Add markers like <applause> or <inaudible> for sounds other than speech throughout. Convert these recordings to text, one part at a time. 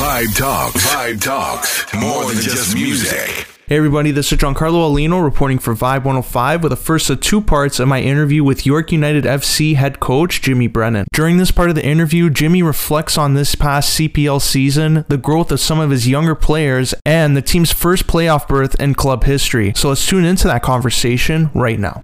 Vibe Talks. Vibe Talks. More than just music. Hey everybody, this is Giancarlo Alino reporting for Vibe 105 with the first of two parts of my interview with York United FC head coach Jimmy Brennan. During this part of the interview, Jimmy reflects on this past CPL season, the growth of some of his younger players, and the team's first playoff berth in club history. So let's tune into that conversation right now.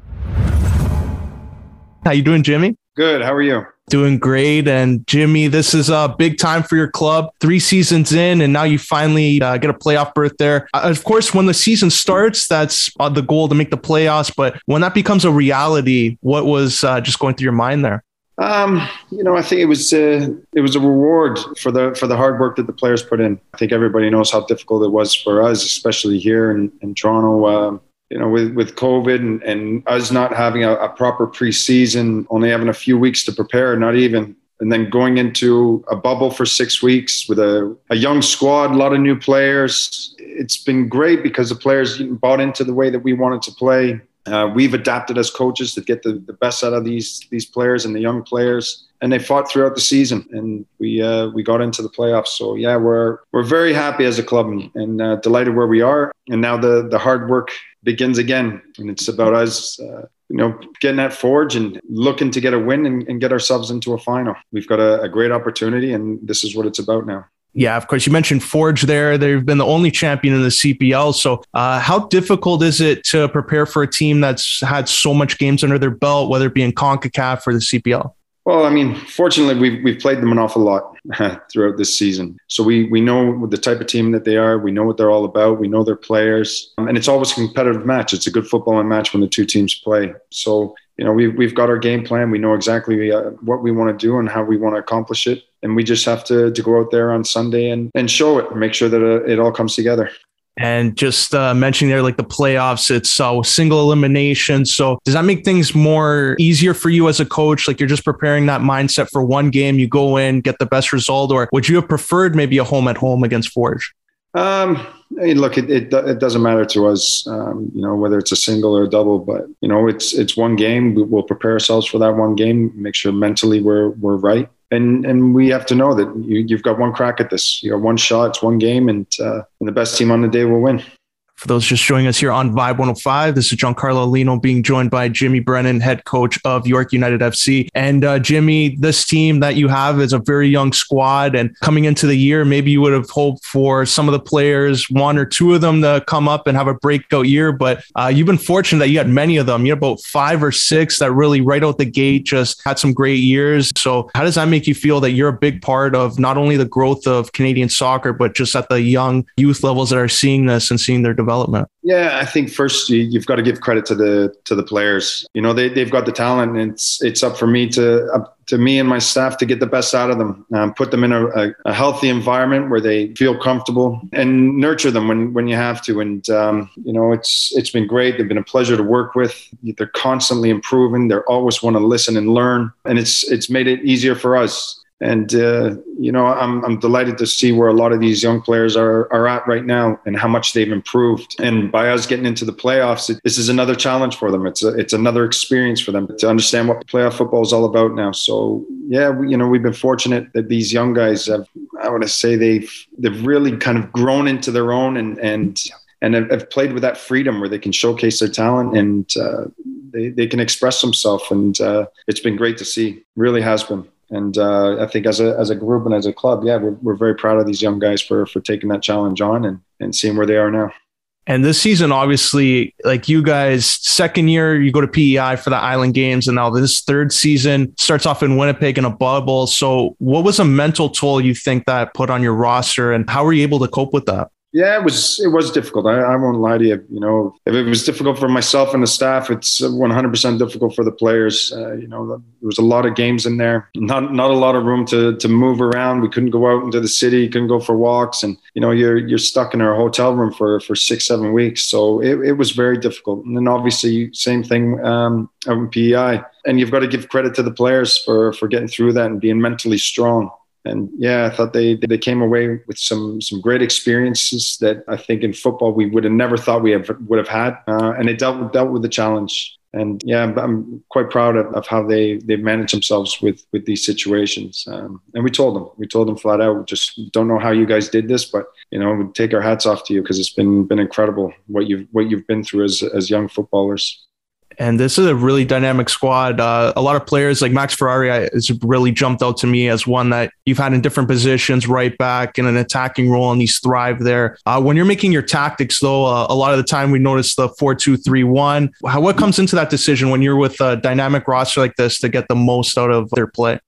How you doing, Jimmy? Good. How are you? Doing great. And Jimmy, this is a big time for your club. Three seasons in, and now you finally uh, get a playoff berth there. Uh, of course, when the season starts, that's uh, the goal to make the playoffs. But when that becomes a reality, what was uh, just going through your mind there? Um, you know, I think it was uh, it was a reward for the for the hard work that the players put in. I think everybody knows how difficult it was for us, especially here in, in Toronto. Um, you know, with, with COVID and, and us not having a, a proper preseason, only having a few weeks to prepare, not even, and then going into a bubble for six weeks with a, a young squad, a lot of new players. It's been great because the players bought into the way that we wanted to play. Uh, we've adapted as coaches to get the, the best out of these these players and the young players, and they fought throughout the season, and we uh, we got into the playoffs. So yeah, we're we're very happy as a club and, and uh, delighted where we are. And now the the hard work begins again, and it's about us. Uh, you know, getting that forge and looking to get a win and, and get ourselves into a final. We've got a, a great opportunity, and this is what it's about now. Yeah, of course. You mentioned Forge there. They've been the only champion in the CPL. So, uh, how difficult is it to prepare for a team that's had so much games under their belt, whether it be in CONCACAF or the CPL? Well, I mean, fortunately, we've, we've played them an awful lot <laughs> throughout this season. So we, we know the type of team that they are. We know what they're all about. We know their players. Um, and it's always a competitive match. It's a good footballing match when the two teams play. So, you know, we've, we've got our game plan. We know exactly uh, what we want to do and how we want to accomplish it. And we just have to, to go out there on Sunday and, and show it, make sure that uh, it all comes together. And just uh, mentioning there, like the playoffs, it's uh, single elimination. So does that make things more easier for you as a coach? Like you're just preparing that mindset for one game, you go in, get the best result, or would you have preferred maybe a home at home against Forge? Um, look, it, it, it doesn't matter to us, um, you know, whether it's a single or a double. But you know, it's it's one game. We, will prepare ourselves for that one game. Make sure mentally we're we're right, and and we have to know that you, have got one crack at this. You got one shot. It's one game, and uh, and the best team on the day will win. For those just joining us here on Vibe 105, this is Giancarlo Alino being joined by Jimmy Brennan, head coach of York United FC. And uh, Jimmy, this team that you have is a very young squad. And coming into the year, maybe you would have hoped for some of the players, one or two of them to come up and have a breakout year. But uh, you've been fortunate that you had many of them. You had about five or six that really right out the gate just had some great years. So how does that make you feel that you're a big part of not only the growth of Canadian soccer, but just at the young youth levels that are seeing this and seeing their development? Development? Yeah, I think first you, have got to give credit to the to the players. You know, they they've got the talent, and it's it's up for me to up to me and my staff to get the best out of them, um, put them in a, a, a, healthy environment where they feel comfortable, and nurture them when when you have to. And um, you know, it's it's been great. They've been a pleasure to work with. They're constantly improving. They're always want to listen and learn, and it's it's made it easier for us. And uh, you know, I'm I'm delighted to see where a lot of these young players are are at right now and how much they've improved. And by us getting into the playoffs, it, this is another challenge for them. It's a, it's another experience for them to understand what playoff football is all about now. So yeah, we, you know, we've been fortunate that these young guys have. I want to say they've they've really kind of grown into their own and and and have, played with that freedom where they can showcase their talent and uh, they, they can express themselves. And uh, it's been great to see. Really has been. And uh, I think as a, as a group and as a club, yeah, we're, we're very proud of these young guys for, for taking that challenge on and, and seeing where they are now. And this season, obviously, like you guys, second year, you go to PEI for the Island Games, and now this third season starts off in Winnipeg in a bubble. So, what was a mental toll you think that put on your roster, and how were you able to cope with that? Yeah, it was it was difficult. I, I, won't lie to you. You know, if it was difficult for myself and the staff, it's 100% difficult for the players. Uh, you know, there was a lot of games in there, not not a lot of room to to move around. We couldn't go out into the city, couldn't go for walks, and you know, you're you're stuck in our hotel room for for six seven weeks. So it, it was very difficult. And then obviously, same thing um, in PEI. And you've got to give credit to the players for for getting through that and being mentally strong and yeah, I thought they they came away with some some great experiences that I think in football we would have never thought we have, would have had, uh, and it dealt dealt with the challenge. and yeah, I'm quite proud of, of how they they've managed themselves with with these situations. Um, and we told them, we told them flat out, just don't know how you guys did this, but you know, we take our hats off to you because it's been been incredible what you've what you've been through as as young footballers. And this is a really dynamic squad. Uh, a lot of players like Max Ferrari has really jumped out to me as one that you've had in different positions, right back in an attacking role, and he's thrived there. Uh, when you're making your tactics, though, uh, a lot of the time we notice the four-two-three-one. What comes into that decision when you're with a dynamic roster like this to get the most out of their play?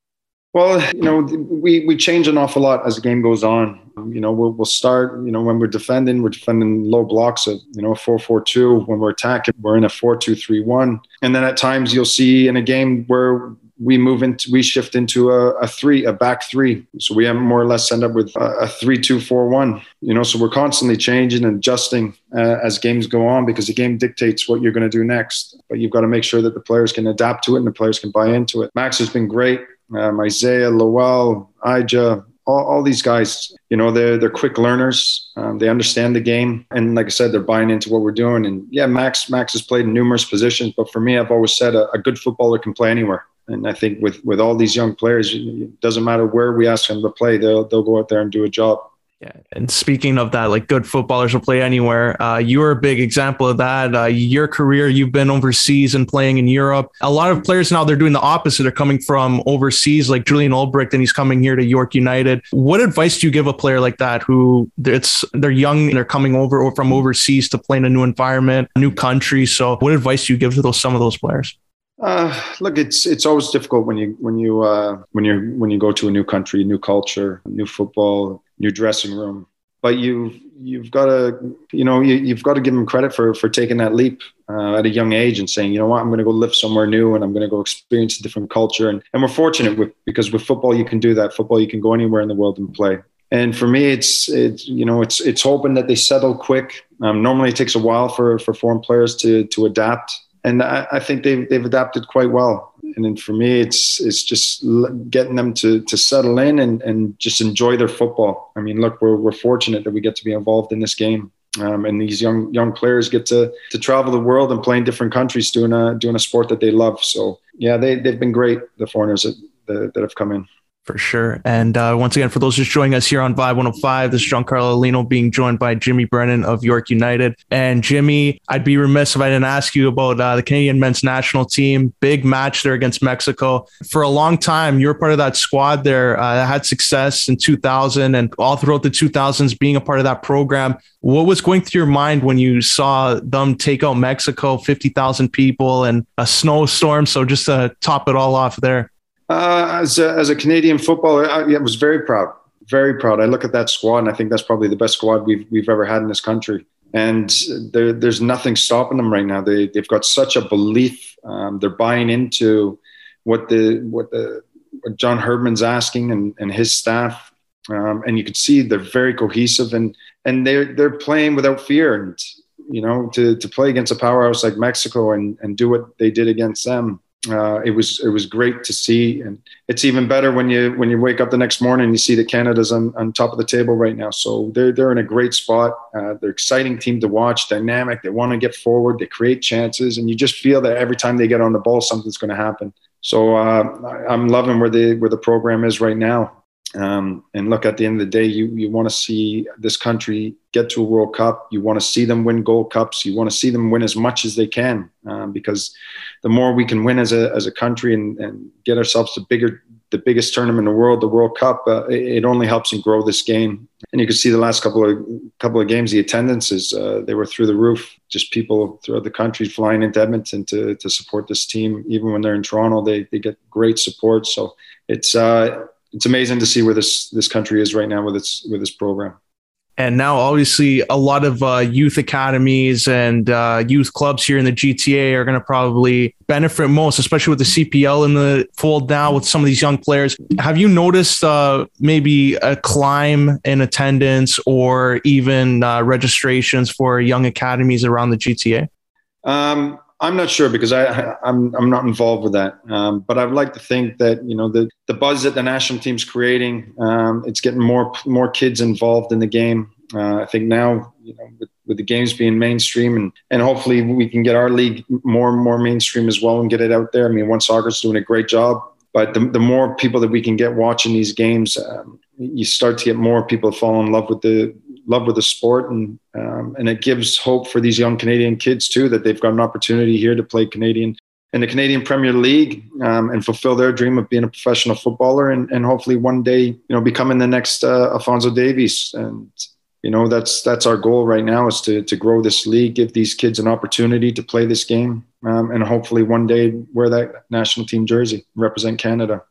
Well, you know, we, we change an awful lot as the game goes on. Um, you know, we'll, we'll start, you know, when we're defending, we're defending low blocks of, you know, 4 4 2. When we're attacking, we're in a 4 2 3 1. And then at times you'll see in a game where we move into, we shift into a, a three, a back three. So we have more or less end up with a, a three, two, four, one. You know, so we're constantly changing and adjusting uh, as games go on because the game dictates what you're going to do next. But you've got to make sure that the players can adapt to it and the players can buy into it. Max has been great um, Isaiah, Lowell, Ija, all, all, these guys, you know, they're they're quick learners. Um, they understand the game, and like I said, they're buying into what we're doing. And yeah, Max Max has played in numerous positions, but for me, I've always said a, a good footballer can play anywhere. And I think with with all these young players, it doesn't matter where we ask them to play, they'll they'll go out there and do a job. Yeah, and speaking of that, like good footballers will play anywhere. Uh, you're a big example of that. Uh, your career, you've been overseas and playing in Europe. A lot of players now they're doing the opposite. They're coming from overseas, like Julian Ulbricht, and he's coming here to York United. What advice do you give a player like that who it's they're young and they're coming over or from overseas to play in a new environment, a new country? So, what advice do you give to those some of those players? Uh, look, it's it's always difficult when you when you uh, when you when you go to a new country, new culture, new football, new dressing room. But you've you've got to you know you, have got to give them credit for for taking that leap uh, at a young age and saying you know what I'm going to go live somewhere new and I'm going to go experience a different culture and and we're fortunate with because with football you can do that. Football you can go anywhere in the world and play. And for me, it's it's you know it's it's hoping that they settle quick. Um, normally, it takes a while for for foreign players to to adapt and I, I, think they've they've adapted quite well. And then for me, it's it's just getting them to to settle in and and just enjoy their football. I mean, look, we're we're fortunate that we get to be involved in this game. Um, and these young young players get to to travel the world and play in different countries doing a doing a sport that they love. So yeah, they they've been great. The foreigners that that, that have come in. For sure. And uh, once again, for those just joining us here on Vibe 105, this is Giancarlo Alino being joined by Jimmy Brennan of York United. And Jimmy, I'd be remiss if I didn't ask you about uh, the Canadian men's national team. Big match there against Mexico. For a long time, you were part of that squad there uh, that had success in 2000 and all throughout the 2000s being a part of that program. What was going through your mind when you saw them take out Mexico, 50,000 people and a snowstorm? So just to top it all off there. Uh, as, a, as a Canadian footballer, I, I was very proud, very proud. I look at that squad and I think that's probably the best squad we've, we've ever had in this country. And there, there's nothing stopping them right now. They, they've got such a belief. Um, they're buying into what the, what the, what John Herdman's asking and, and his staff. Um, and you can see they're very cohesive and, and they're, they're playing without fear. And, you know, to, to play against a powerhouse like Mexico and, and do what they did against them uh, it was it was great to see, and it's even better when you when you wake up the next morning you see that Canada's on, on top of the table right now. So they're they're in a great spot. Uh, they're exciting team to watch, dynamic. They want to get forward. They create chances, and you just feel that every time they get on the ball, something's going to happen. So uh, I'm loving where the where the program is right now. Um, and look, at the end of the day, you you want to see this country get to a World Cup. You want to see them win Gold Cups. You want to see them win as much as they can, um, because the more we can win as a as a country and, and get ourselves to bigger the biggest tournament in the world, the World Cup, uh, it, only helps and grow this game. And you can see the last couple of couple of games, the attendances uh, they were through the roof. Just people throughout the country flying into Edmonton to to support this team, even when they're in Toronto, they they get great support. So it's. Uh, it's amazing to see where this this country is right now with its with this program. And now, obviously, a lot of uh, youth academies and uh, youth clubs here in the GTA are going to probably benefit most, especially with the CPL in the fold now with some of these young players. Have you noticed uh, maybe a climb in attendance or even uh, registrations for young academies around the GTA? Um, I'm not sure because I, I'm I'm not involved with that. Um, but I'd like to think that you know the the buzz that the national team's creating, um, it's getting more more kids involved in the game. Uh, I think now, you know, with, with, the games being mainstream and, and hopefully we can get our league more and more mainstream as well and get it out there. I mean, OneSoccer's doing a great job, but the, the more people that we can get watching these games, um, you start to get more people fall in love with the love with the sport, and um, and it gives hope for these young Canadian kids too that they've got an opportunity here to play Canadian in the Canadian Premier League um, and fulfill their dream of being a professional footballer, and, and hopefully one day you know becoming the next uh, Alfonso Davies. And you know that's that's our goal right now is to to grow this league, give these kids an opportunity to play this game, um, and hopefully one day wear that national team jersey, represent Canada.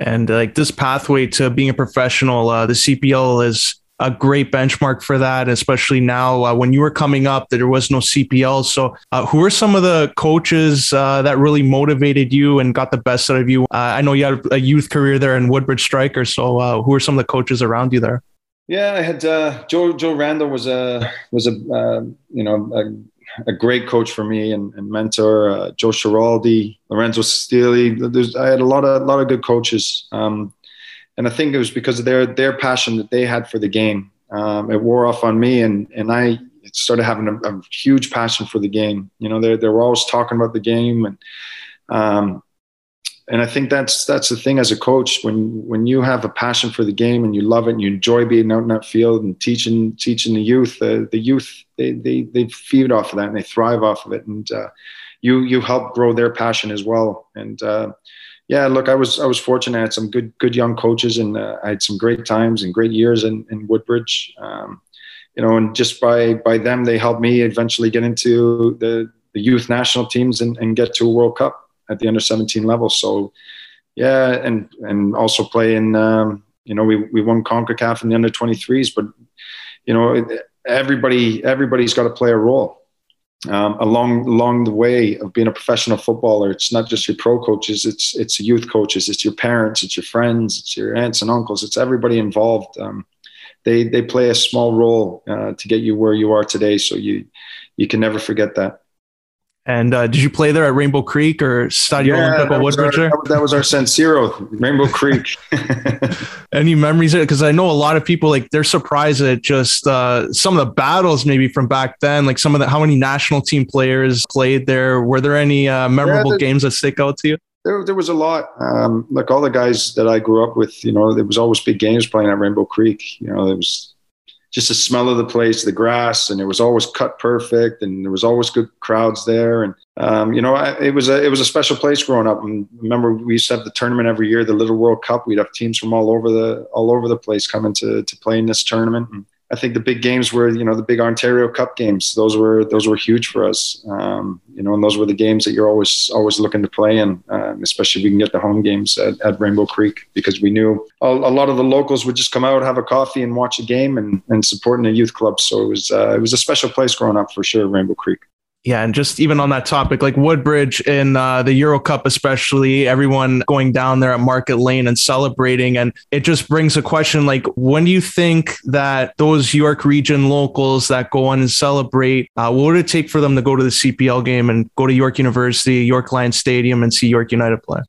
And like this pathway to being a professional, uh, the CPL is a great benchmark for that, especially now uh, when you were coming up, that there was no CPL. So, uh, who are some of the coaches uh, that really motivated you and got the best out of you? Uh, I know you had a youth career there in Woodbridge Striker. So, uh, who are some of the coaches around you there? Yeah, I had uh, Joe. Joe Randall was a was a you know a, a, great coach for me and, and mentor. Joe Schiraldi, Lorenzo Steely. There's I had a lot of a lot of good coaches. Um, and I think it was because of their their passion that they had for the game. Um, it wore off on me, and and I started having a, a, huge passion for the game. You know, they they were always talking about the game, and um, and I think that's that's the thing as a coach when when you have a passion for the game and you love it and you enjoy being out in that field and teaching teaching the youth. Uh, the youth they, they they feed off of that and they thrive off of it, and uh, you you help grow their passion as well. And uh, yeah, look, I was I was fortunate. I had some good good young coaches, and uh, I had some great times and great years in, in Woodbridge. Um, you know, and just by by them, they helped me eventually get into the the youth national teams and, and get to a World Cup at the under 17 level. So, yeah, and and also play in. Um, you know, we we won Concacaf in the under 23s, but you know, everybody everybody's got to play a role um, along along the way of being a professional footballer. It's not just your pro coaches; it's it's youth coaches, it's your parents, it's your friends, it's your aunts and uncles, it's everybody involved. Um, they they play a small role uh, to get you where you are today. So you you can never forget that. And uh, did you play there at Rainbow Creek or Stadio yeah, Olimpico Woodbridge? That was our San Siro, Rainbow Creek. <laughs> Any memories? Because I know a lot of people like they're surprised at just uh, some of the battles maybe from back then. Like some of the how many national team players played there. Were there any uh, memorable yeah, games that stick out to you? There, there was a lot. Um, like all the guys that I grew up with, you know, there was always big games playing at Rainbow Creek. You know, there was just the smell of the place, the grass, and it was always cut perfect, and there was always good crowds there. And um, you know, I, it was a it was a special place growing up. And remember, we used to have the tournament every year, the Little World Cup. We'd have teams from all over the all over the place coming to to play in this tournament. And I think the big games were, you know, the big Ontario Cup games. Those were those were huge for us. Um, you know, and those were the games that you're always always looking to play in, um, especially if we can get the home games at, at Rainbow Creek because we knew a, a, lot of the locals would just come out, have a coffee, and watch a game and, and supporting a youth club. So it was uh, it was a special place growing up for sure, Rainbow Creek. Yeah, and just even on that topic, like Woodbridge in uh, the Euro Cup, especially, everyone going down there at Market Lane and celebrating, and it just brings a question: like, when do you think that those York Region locals that go on and celebrate, uh, what would it take for them to go to the CPL game and go to York University, York Lions Stadium, and see York United play?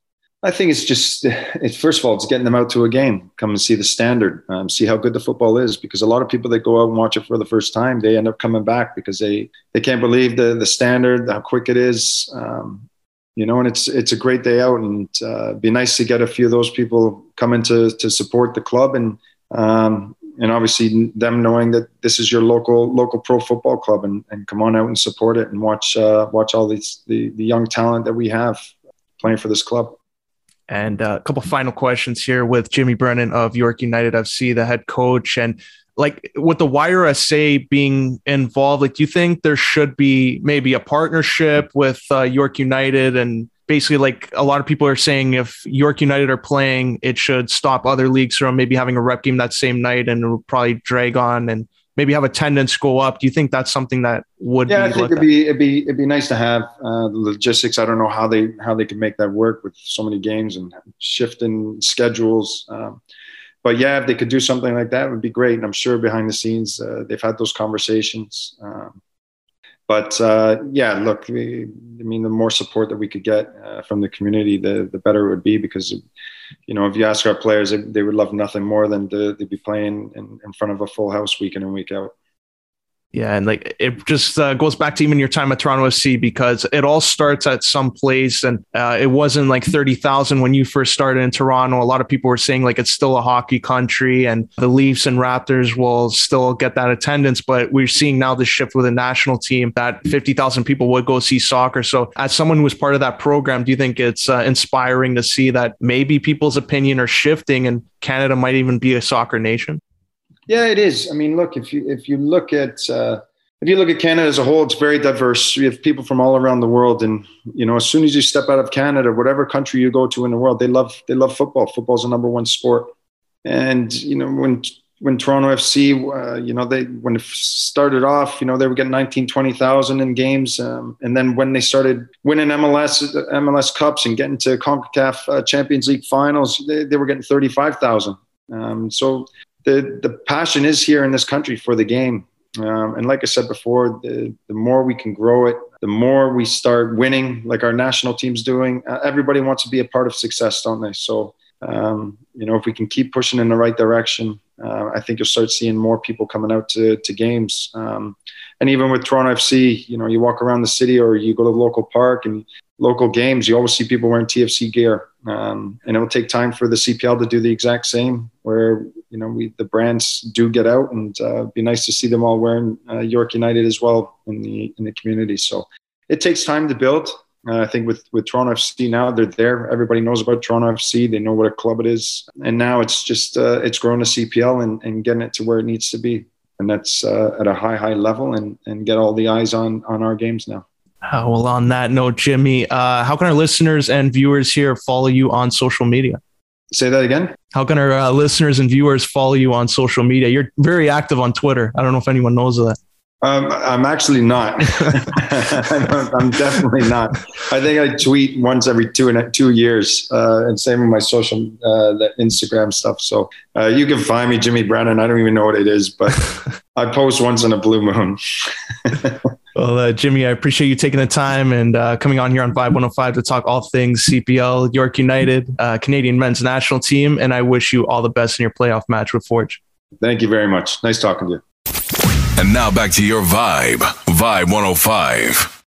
I think it's just, it's first of all, it's getting them out to a game, come and see the standard, um, see how good the football is. Because a lot of people that go out and watch it for the first time, they end up coming back because they they can't believe the the standard, how quick it is. Um, you know, and it's it's a great day out, and uh, be nice to get a few of those people coming to to support the club, and um, and obviously them knowing that this is your local local pro football club, and, and come on out and support it, and watch uh, watch all these the the young talent that we have playing for this club. And uh, a couple final questions here with Jimmy Brennan of York United FC, the head coach. And like with the YRSA being involved, like do you think there should be maybe a partnership with uh, York United and basically like a lot of people are saying if York United are playing, it should stop other leagues from maybe having a rep game that same night and it will probably drag on and maybe have attendance go up. Do you think that's something that would? Yeah, I think it'd be it'd be it'd be nice to have uh, the logistics. I don't know how they how they can make that work with so many games and shifting schedules. Um, but yeah, if they could do something like that, would be great. And I'm sure behind the scenes uh, they've had those conversations. Um, But uh, yeah, look, we, I mean, the more support that we could get uh, from the community, the the better it would be. Because, you know, if you ask our players, they, they would love nothing more than to, to be playing in, in front of a full house week in and week out. Yeah, and like it just uh, goes back to even your time at Toronto FC because it all starts at some place, and uh, it wasn't like thirty thousand when you first started in Toronto. A lot of people were saying like it's still a hockey country, and the Leafs and Raptors will still get that attendance. But we're seeing now the shift with the national team that fifty thousand people would go see soccer. So, as someone who was part of that program, do you think it's uh, inspiring to see that maybe people's opinion are shifting, and Canada might even be a soccer nation? Yeah, it is. I mean, look if you if you look at uh, if you look at Canada as a whole, it's very diverse. We have people from all around the world, and you know, as soon as you step out of Canada, whatever country you go to in the world, they love they love football. Football's the number one sport, and you know when when Toronto FC, uh, you know, they when it started off, you know, they were getting 19, 20,000 in games. Um, and then when they started winning MLS, MLS Cups and getting to CONCACAF uh, Champions League finals, they, they were getting 35,000. Um, so the the passion is here in this country for the game. Um, and like I said before, the, the more we can grow it, the more we start winning, like our national team's doing. Uh, everybody wants to be a part of success, don't they? So, um, you know, if we can keep pushing in the right direction, uh, I think you'll start seeing more people coming out to, to games. Um, and even with Toronto FC, you know, you walk around the city or you go to the local park and local games, you always see people wearing TFC gear. Um, and it will take time for the CPL to do the exact same, where you know we the brands do get out, and uh, be nice to see them all wearing uh, York United as well in the in the community. So it takes time to build. Uh, I think with with Toronto FC now they're there. Everybody knows about Toronto FC. They know what a club it is, and now it's just uh, it's growing a CPL and, and getting it to where it needs to be, and that's uh, at a high high level, and and get all the eyes on on our games now. Uh, well, on that note, Jimmy, uh, how can our listeners and viewers here follow you on social media? Say that again. How can our uh, listeners and viewers follow you on social media? You're very active on Twitter. I don't know if anyone knows that. Um, I'm actually not. <laughs> <laughs> I'm definitely not. I think I tweet once every two and two years, uh, and same with my social, uh, the Instagram stuff. So uh, you can find me, Jimmy Brennan. I don't even know what it is, but <laughs> I post once in a blue moon. Well, uh, Jimmy, I appreciate you taking the time and uh, coming on here on Vibe 105 to talk all things CPL, York United, uh, Canadian men's national team, and I wish you all the best in your playoff match with Forge. Thank you very much. Nice talking to you. And now back to your vibe, Vibe 105.